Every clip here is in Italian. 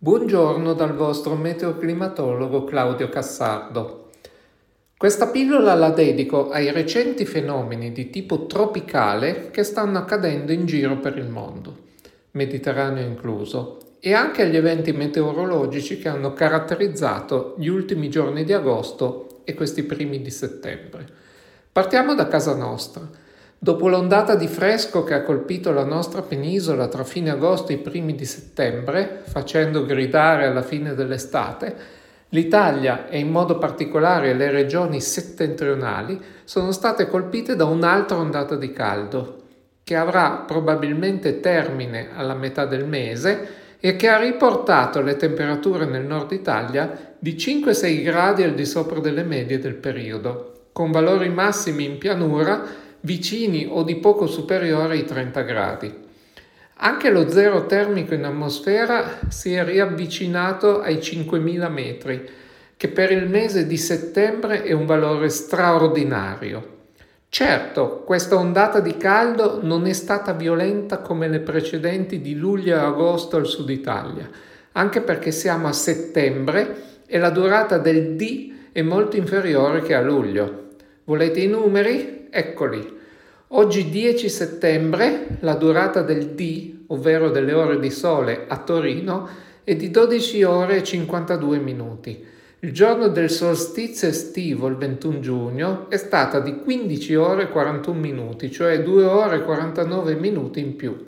Buongiorno dal vostro meteoclimatologo Claudio Cassardo. Questa pillola la dedico ai recenti fenomeni di tipo tropicale che stanno accadendo in giro per il mondo, Mediterraneo incluso, e anche agli eventi meteorologici che hanno caratterizzato gli ultimi giorni di agosto e questi primi di settembre. Partiamo da casa nostra. Dopo l'ondata di fresco che ha colpito la nostra penisola tra fine agosto e i primi di settembre, facendo gridare alla fine dell'estate, l'Italia e in modo particolare le regioni settentrionali sono state colpite da un'altra ondata di caldo, che avrà probabilmente termine alla metà del mese e che ha riportato le temperature nel nord Italia di 5-6 gradi al di sopra delle medie del periodo, con valori massimi in pianura vicini o di poco superiore ai 30 gradi. Anche lo zero termico in atmosfera si è riavvicinato ai 5.000 metri, che per il mese di settembre è un valore straordinario. Certo, questa ondata di caldo non è stata violenta come le precedenti di luglio e agosto al sud Italia, anche perché siamo a settembre e la durata del D è molto inferiore che a luglio. Volete i numeri? Eccoli. Oggi 10 settembre la durata del D, ovvero delle ore di sole a Torino, è di 12 ore e 52 minuti. Il giorno del solstizio estivo, il 21 giugno, è stata di 15 ore e 41 minuti, cioè 2 ore e 49 minuti in più.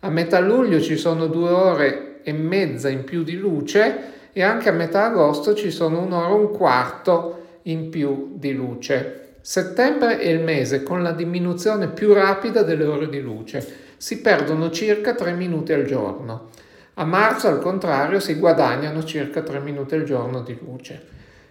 A metà luglio ci sono 2 ore e mezza in più di luce e anche a metà agosto ci sono un'ora e un quarto in più di luce. Settembre è il mese con la diminuzione più rapida delle ore di luce, si perdono circa 3 minuti al giorno. A marzo, al contrario, si guadagnano circa 3 minuti al giorno di luce.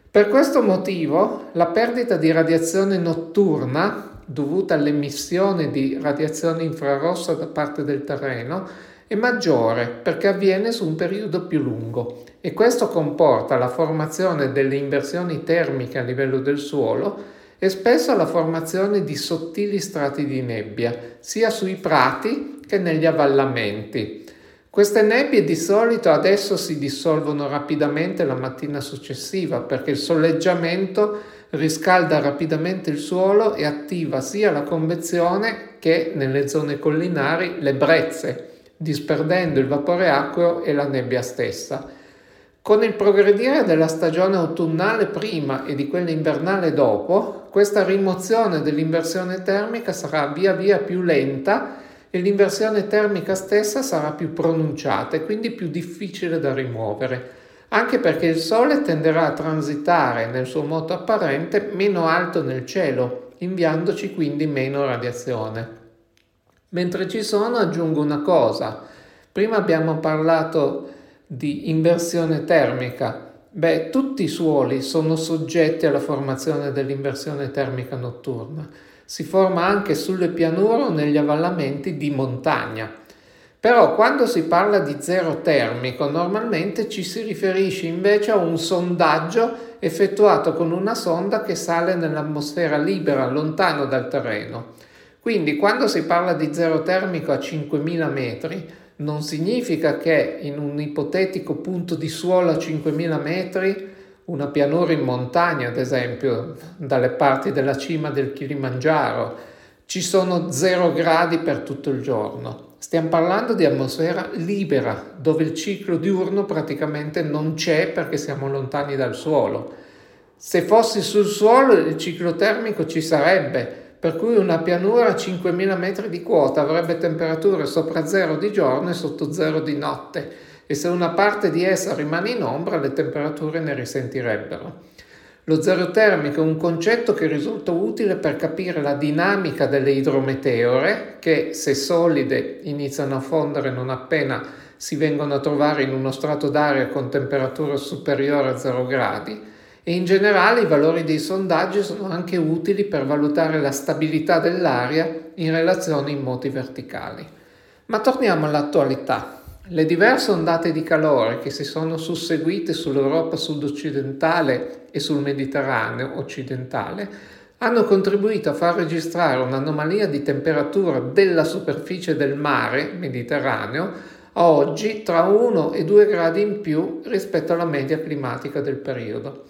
Per questo motivo, la perdita di radiazione notturna, dovuta all'emissione di radiazione infrarossa da parte del terreno, è maggiore perché avviene su un periodo più lungo e questo comporta la formazione delle inversioni termiche a livello del suolo e spesso la formazione di sottili strati di nebbia, sia sui prati che negli avvallamenti. Queste nebbie di solito adesso si dissolvono rapidamente la mattina successiva perché il soleggiamento riscalda rapidamente il suolo e attiva sia la convezione che nelle zone collinari le brezze, disperdendo il vapore acqueo e la nebbia stessa. Con il progredire della stagione autunnale prima e di quella invernale dopo, questa rimozione dell'inversione termica sarà via via più lenta e l'inversione termica stessa sarà più pronunciata e quindi più difficile da rimuovere, anche perché il Sole tenderà a transitare nel suo moto apparente meno alto nel cielo, inviandoci quindi meno radiazione. Mentre ci sono aggiungo una cosa. Prima abbiamo parlato di inversione termica. Beh, tutti i suoli sono soggetti alla formazione dell'inversione termica notturna. Si forma anche sulle pianure o negli avvallamenti di montagna. Però quando si parla di zero termico normalmente ci si riferisce invece a un sondaggio effettuato con una sonda che sale nell'atmosfera libera, lontano dal terreno. Quindi quando si parla di zero termico a 5000 metri, non significa che in un ipotetico punto di suolo a 5000 metri, una pianura in montagna, ad esempio, dalle parti della cima del Kilimangiaro, ci sono 0 gradi per tutto il giorno. Stiamo parlando di atmosfera libera, dove il ciclo diurno praticamente non c'è perché siamo lontani dal suolo. Se fossi sul suolo il ciclo termico ci sarebbe, per cui una pianura a 5.000 metri di quota avrebbe temperature sopra zero di giorno e sotto zero di notte e se una parte di essa rimane in ombra le temperature ne risentirebbero. Lo zero termico è un concetto che risulta utile per capire la dinamica delle idrometeore che, se solide, iniziano a fondere non appena si vengono a trovare in uno strato d'aria con temperatura superiore a 0 gradi, e in generale i valori dei sondaggi sono anche utili per valutare la stabilità dell'aria in relazione ai moti verticali. Ma torniamo all'attualità. Le diverse ondate di calore che si sono susseguite sull'Europa sud-occidentale e sul Mediterraneo occidentale hanno contribuito a far registrare un'anomalia di temperatura della superficie del mare Mediterraneo a oggi tra 1 e 2 gradi in più rispetto alla media climatica del periodo.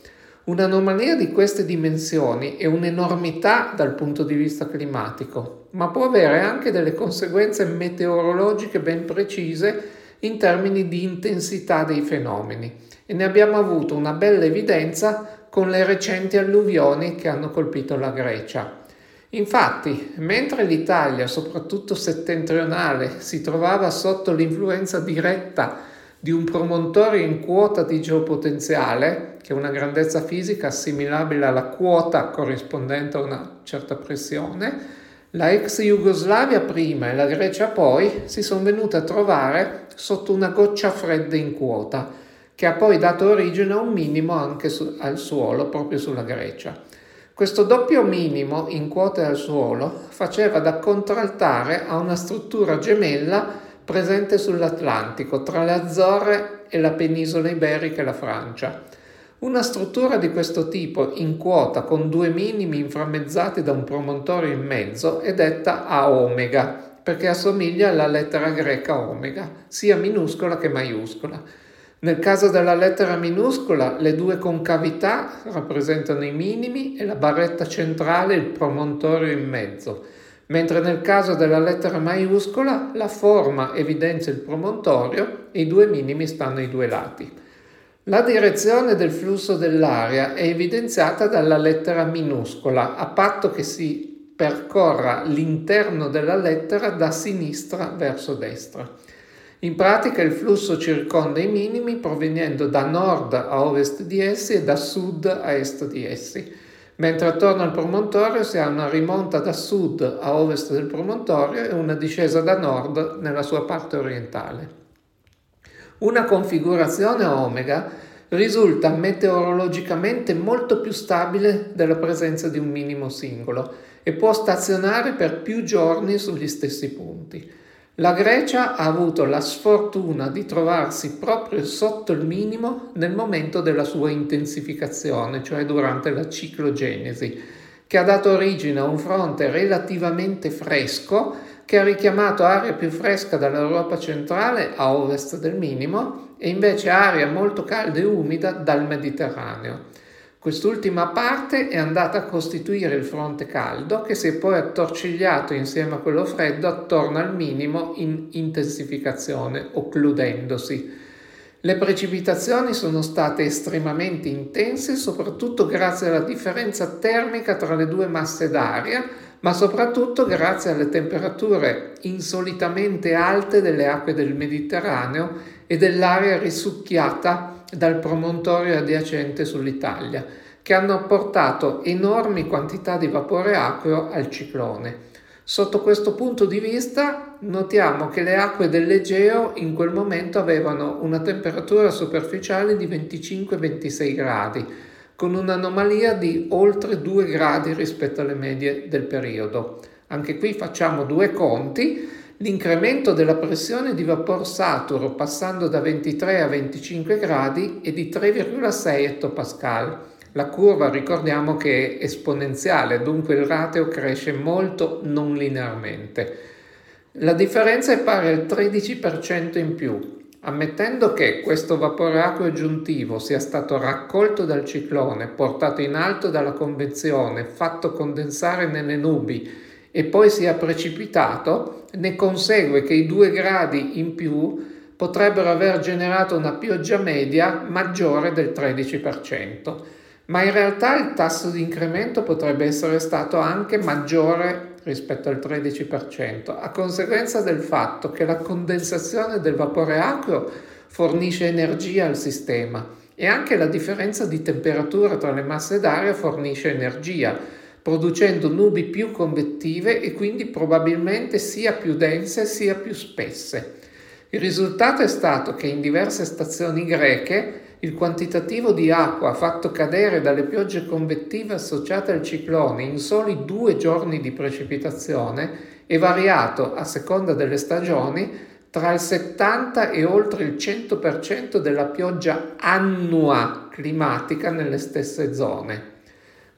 Un'anomalia di queste dimensioni è un'enormità dal punto di vista climatico, ma può avere anche delle conseguenze meteorologiche ben precise in termini di intensità dei fenomeni e ne abbiamo avuto una bella evidenza con le recenti alluvioni che hanno colpito la Grecia. Infatti, mentre l'Italia, soprattutto settentrionale, si trovava sotto l'influenza diretta di un promontorio in quota di geopotenziale, che è una grandezza fisica assimilabile alla quota corrispondente a una certa pressione, la ex Jugoslavia prima e la Grecia poi si sono venute a trovare sotto una goccia fredda in quota, che ha poi dato origine a un minimo anche su, al suolo, proprio sulla Grecia. Questo doppio minimo in quota al suolo faceva da contraltare a una struttura gemella presente sull'Atlantico tra le Azzorre e la penisola iberica e la Francia. Una struttura di questo tipo in quota con due minimi inframmezzati da un promontorio in mezzo è detta a omega perché assomiglia alla lettera greca omega, sia minuscola che maiuscola. Nel caso della lettera minuscola, le due concavità rappresentano i minimi e la barretta centrale il promontorio in mezzo mentre nel caso della lettera maiuscola la forma evidenzia il promontorio e i due minimi stanno ai due lati. La direzione del flusso dell'aria è evidenziata dalla lettera minuscola, a patto che si percorra l'interno della lettera da sinistra verso destra. In pratica il flusso circonda i minimi provenendo da nord a ovest di essi e da sud a est di essi mentre attorno al promontorio si ha una rimonta da sud a ovest del promontorio e una discesa da nord nella sua parte orientale. Una configurazione omega risulta meteorologicamente molto più stabile della presenza di un minimo singolo e può stazionare per più giorni sugli stessi punti. La Grecia ha avuto la sfortuna di trovarsi proprio sotto il minimo nel momento della sua intensificazione, cioè durante la ciclogenesi, che ha dato origine a un fronte relativamente fresco che ha richiamato aria più fresca dall'Europa centrale a ovest del minimo e invece aria molto calda e umida dal Mediterraneo. Quest'ultima parte è andata a costituire il fronte caldo che si è poi attorcigliato insieme a quello freddo attorno al minimo in intensificazione, occludendosi. Le precipitazioni sono state estremamente intense soprattutto grazie alla differenza termica tra le due masse d'aria, ma soprattutto grazie alle temperature insolitamente alte delle acque del Mediterraneo e dell'aria risucchiata dal promontorio adiacente sull'Italia, che hanno portato enormi quantità di vapore acqueo al ciclone. Sotto questo punto di vista notiamo che le acque dell'Egeo in quel momento avevano una temperatura superficiale di 25-26 gradi, con un'anomalia di oltre 2 gradi rispetto alle medie del periodo. Anche qui facciamo due conti L'incremento della pressione di vapor saturo passando da 23 a 25 gradi è di 3,6 ettopascal. La curva ricordiamo che è esponenziale, dunque il rateo cresce molto non linearmente. La differenza è pari al 13% in più. Ammettendo che questo vapore acqueo aggiuntivo sia stato raccolto dal ciclone, portato in alto dalla convezione, fatto condensare nelle nubi e poi sia precipitato, ne consegue che i due gradi in più potrebbero aver generato una pioggia media maggiore del 13%, ma in realtà il tasso di incremento potrebbe essere stato anche maggiore rispetto al 13%, a conseguenza del fatto che la condensazione del vapore acqueo fornisce energia al sistema e anche la differenza di temperatura tra le masse d'aria fornisce energia, producendo nubi più convettive e quindi probabilmente sia più dense sia più spesse. Il risultato è stato che in diverse stazioni greche il quantitativo di acqua fatto cadere dalle piogge convettive associate al ciclone in soli due giorni di precipitazione è variato a seconda delle stagioni tra il 70 e oltre il 100% della pioggia annua climatica nelle stesse zone.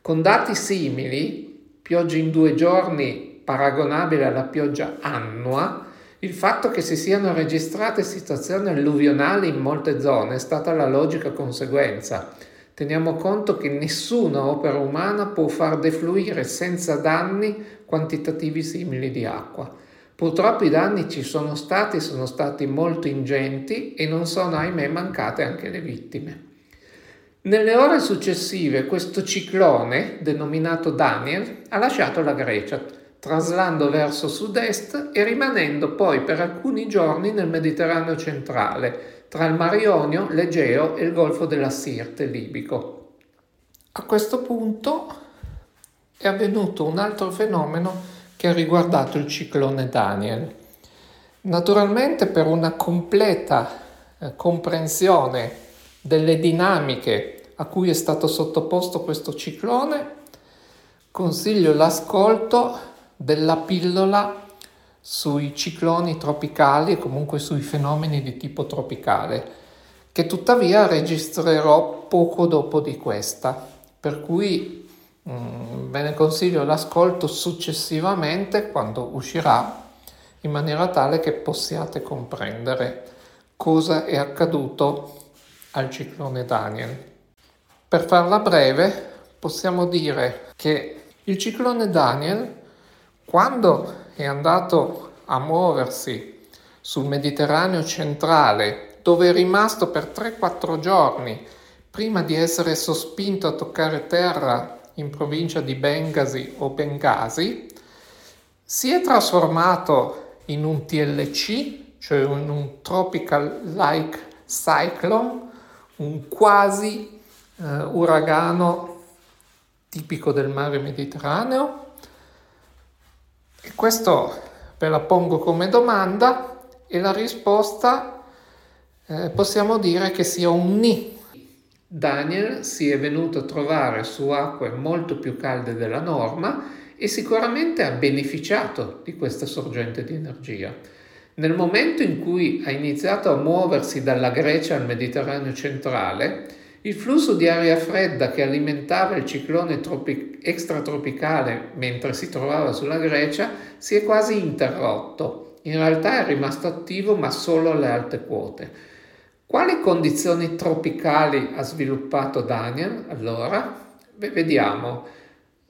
Con dati simili, pioggia in due giorni paragonabile alla pioggia annua, Il fatto che si siano registrate situazioni alluvionali in molte zone è stata la logica conseguenza. Teniamo conto che nessuna opera umana può far defluire senza danni quantitativi simili di acqua. Purtroppo i danni ci sono stati, sono stati molto ingenti e non sono ahimè mancate anche le vittime. Nelle ore successive questo ciclone, denominato Daniel, ha lasciato la Grecia, traslando verso sud-est e rimanendo poi per alcuni giorni nel Mediterraneo centrale, tra il Mar Ionio, l'Egeo e il Golfo della Sirte libico. A questo punto è avvenuto un altro fenomeno che ha riguardato il ciclone Daniel. Naturalmente per una completa eh, comprensione delle dinamiche a cui è stato sottoposto questo ciclone, consiglio l'ascolto della pillola sui cicloni tropicali e comunque sui fenomeni di tipo tropicale, che tuttavia registrerò poco dopo di questa, per cui mh, mm, ve ne consiglio l'ascolto successivamente quando uscirà, in maniera tale che possiate comprendere cosa è accaduto al ciclone Daniel. Per farla breve, possiamo dire che il ciclone Daniel, quando è andato a muoversi sul Mediterraneo centrale, dove è rimasto per 3-4 giorni prima di essere sospinto a toccare terra in provincia di Bengasi o Bengasi, si è trasformato in un TLC, cioè in un Tropical-like Cyclone, un quasi eh, uragano tipico del mare Mediterraneo? E questo ve la pongo come domanda e la risposta eh, possiamo dire che sia un ni. Daniel si è venuto a trovare su acque molto più calde della norma e sicuramente ha beneficiato di questa sorgente di energia. Nel momento in cui ha iniziato a muoversi dalla Grecia al Mediterraneo centrale, il flusso di aria fredda che alimentava il ciclone tropi- extratropicale mentre si trovava sulla Grecia si è quasi interrotto. In realtà è rimasto attivo ma solo alle alte quote. Quali condizioni tropicali ha sviluppato Daniel allora? Beh, vediamo.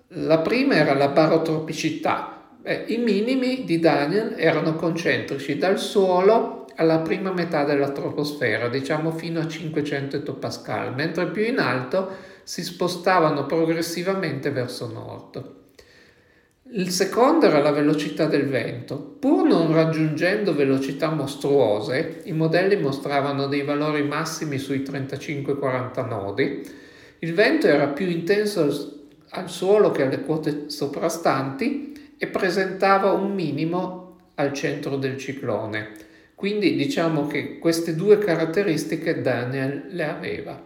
La prima era la barotropicità. Beh, I minimi di Daniel erano concentrici dal suolo alla prima metà della troposfera, diciamo fino a 500 ettopascal, mentre più in alto si spostavano progressivamente verso nord. Il secondo era la velocità del vento. Pur non raggiungendo velocità mostruose, i modelli mostravano dei valori massimi sui 35-40 nodi, il vento era più intenso al suolo che alle quote soprastanti e presentava un minimo al centro del ciclone. Quindi diciamo che queste due caratteristiche Daniel le aveva.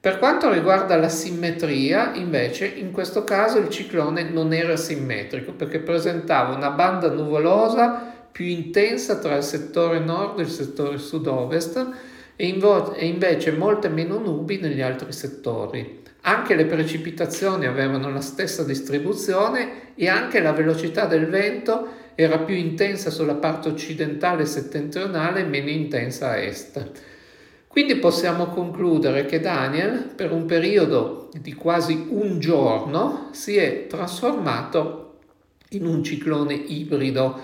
Per quanto riguarda la simmetria, invece, in questo caso il ciclone non era simmetrico perché presentava una banda nuvolosa più intensa tra il settore nord e il settore sud-ovest e, invo- e invece molte meno nubi negli altri settori. Anche le precipitazioni avevano la stessa distribuzione e anche la velocità del vento era più intensa sulla parte occidentale e settentrionale e meno intensa a est. Quindi possiamo concludere che Daniel, per un periodo di quasi un giorno, si è trasformato in un ciclone ibrido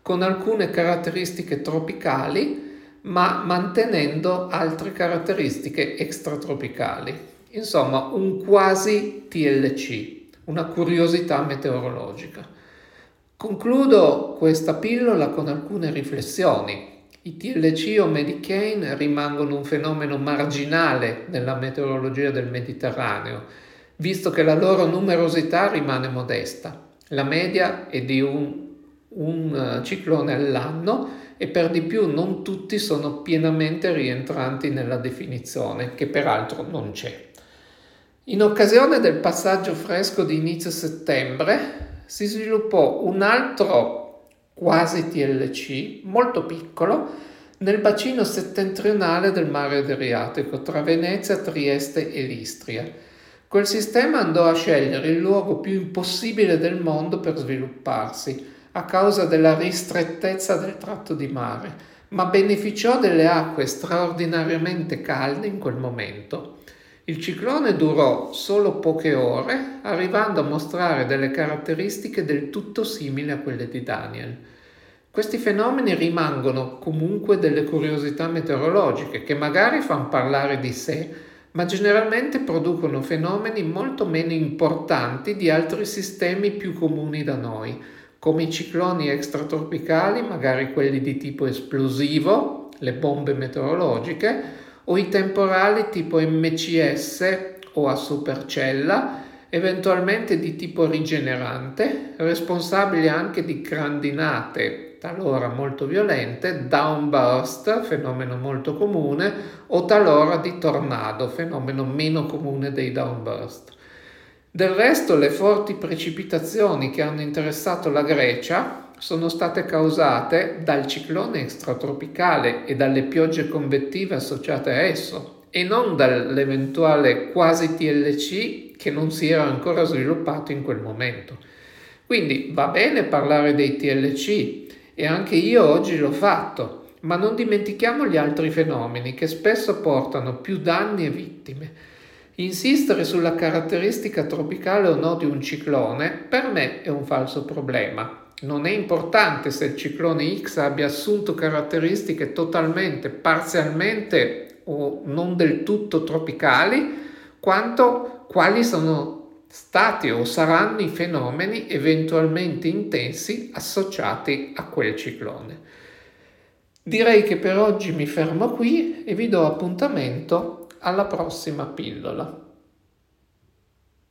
con alcune caratteristiche tropicali, ma mantenendo altre caratteristiche extratropicali. Insomma, un quasi TLC, una curiosità meteorologica. Concludo questa pillola con alcune riflessioni. I TLC o Medicaine rimangono un fenomeno marginale nella meteorologia del Mediterraneo, visto che la loro numerosità rimane modesta. La media è di un, un uh, ciclone all'anno e per di più non tutti sono pienamente rientranti nella definizione, che peraltro non c'è. In occasione del passaggio fresco di inizio settembre, si sviluppò un altro quasi TLC molto piccolo nel bacino settentrionale del mare Adriatico tra Venezia, Trieste e Listria. Quel sistema andò a scegliere il luogo più impossibile del mondo per svilupparsi, a causa della ristrettezza del tratto di mare, ma beneficiò delle acque straordinariamente calde in quel momento. Il ciclone durò solo poche ore, arrivando a mostrare delle caratteristiche del tutto simili a quelle di Daniel. Questi fenomeni rimangono comunque delle curiosità meteorologiche che magari fanno parlare di sé, ma generalmente producono fenomeni molto meno importanti di altri sistemi più comuni da noi, come i cicloni extratropicali, magari quelli di tipo esplosivo, le bombe meteorologiche, o i temporali tipo MCS o a supercella, eventualmente di tipo rigenerante, responsabili anche di grandinate talora molto violente, downburst, fenomeno molto comune, o talora di tornado, fenomeno meno comune dei downburst. Del resto le forti precipitazioni che hanno interessato la Grecia sono state causate dal ciclone extratropicale e dalle piogge convettive associate a esso e non dall'eventuale quasi TLC che non si era ancora sviluppato in quel momento. Quindi va bene parlare dei TLC, e anche io oggi l'ho fatto, ma non dimentichiamo gli altri fenomeni che spesso portano più danni e vittime. Insistere sulla caratteristica tropicale o no di un ciclone per me è un falso problema. Non è importante se il ciclone X abbia assunto caratteristiche totalmente, parzialmente o non del tutto tropicali, quanto quali sono stati o saranno i fenomeni eventualmente intensi associati a quel ciclone. Direi che per oggi mi fermo qui e vi do appuntamento alla prossima pillola.